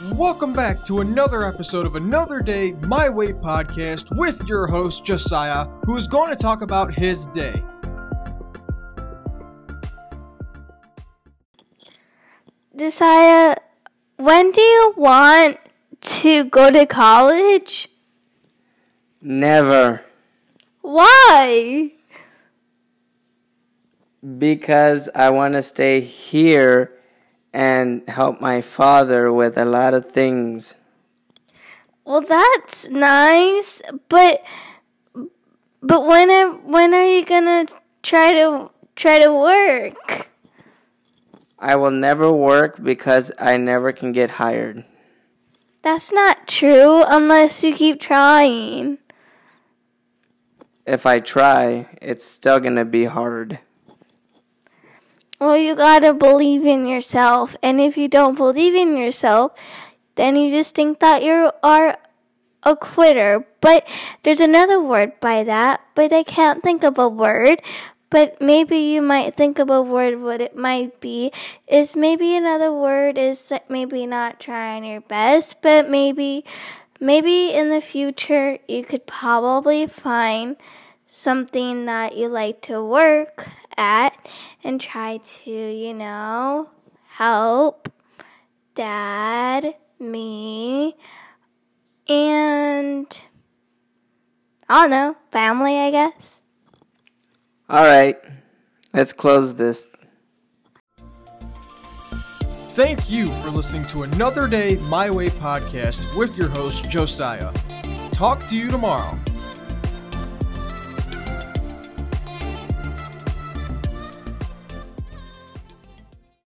Welcome back to another episode of Another Day My Way podcast with your host Josiah, who is going to talk about his day. Josiah, when do you want to go to college? Never. Why? Because I want to stay here and help my father with a lot of things. Well, that's nice, but but when are, when are you gonna try to try to work? I will never work because I never can get hired. That's not true unless you keep trying. If I try, it's still going to be hard. Well, you gotta believe in yourself, and if you don't believe in yourself, then you just think that you are a quitter. But there's another word by that, but I can't think of a word. But maybe you might think of a word what it might be. Is maybe another word is maybe not trying your best, but maybe maybe in the future you could probably find something that you like to work at and try to, you know, help dad, me, and I don't know, family, I guess. All right, let's close this. Thank you for listening to Another Day My Way podcast with your host Josiah. Talk to you tomorrow.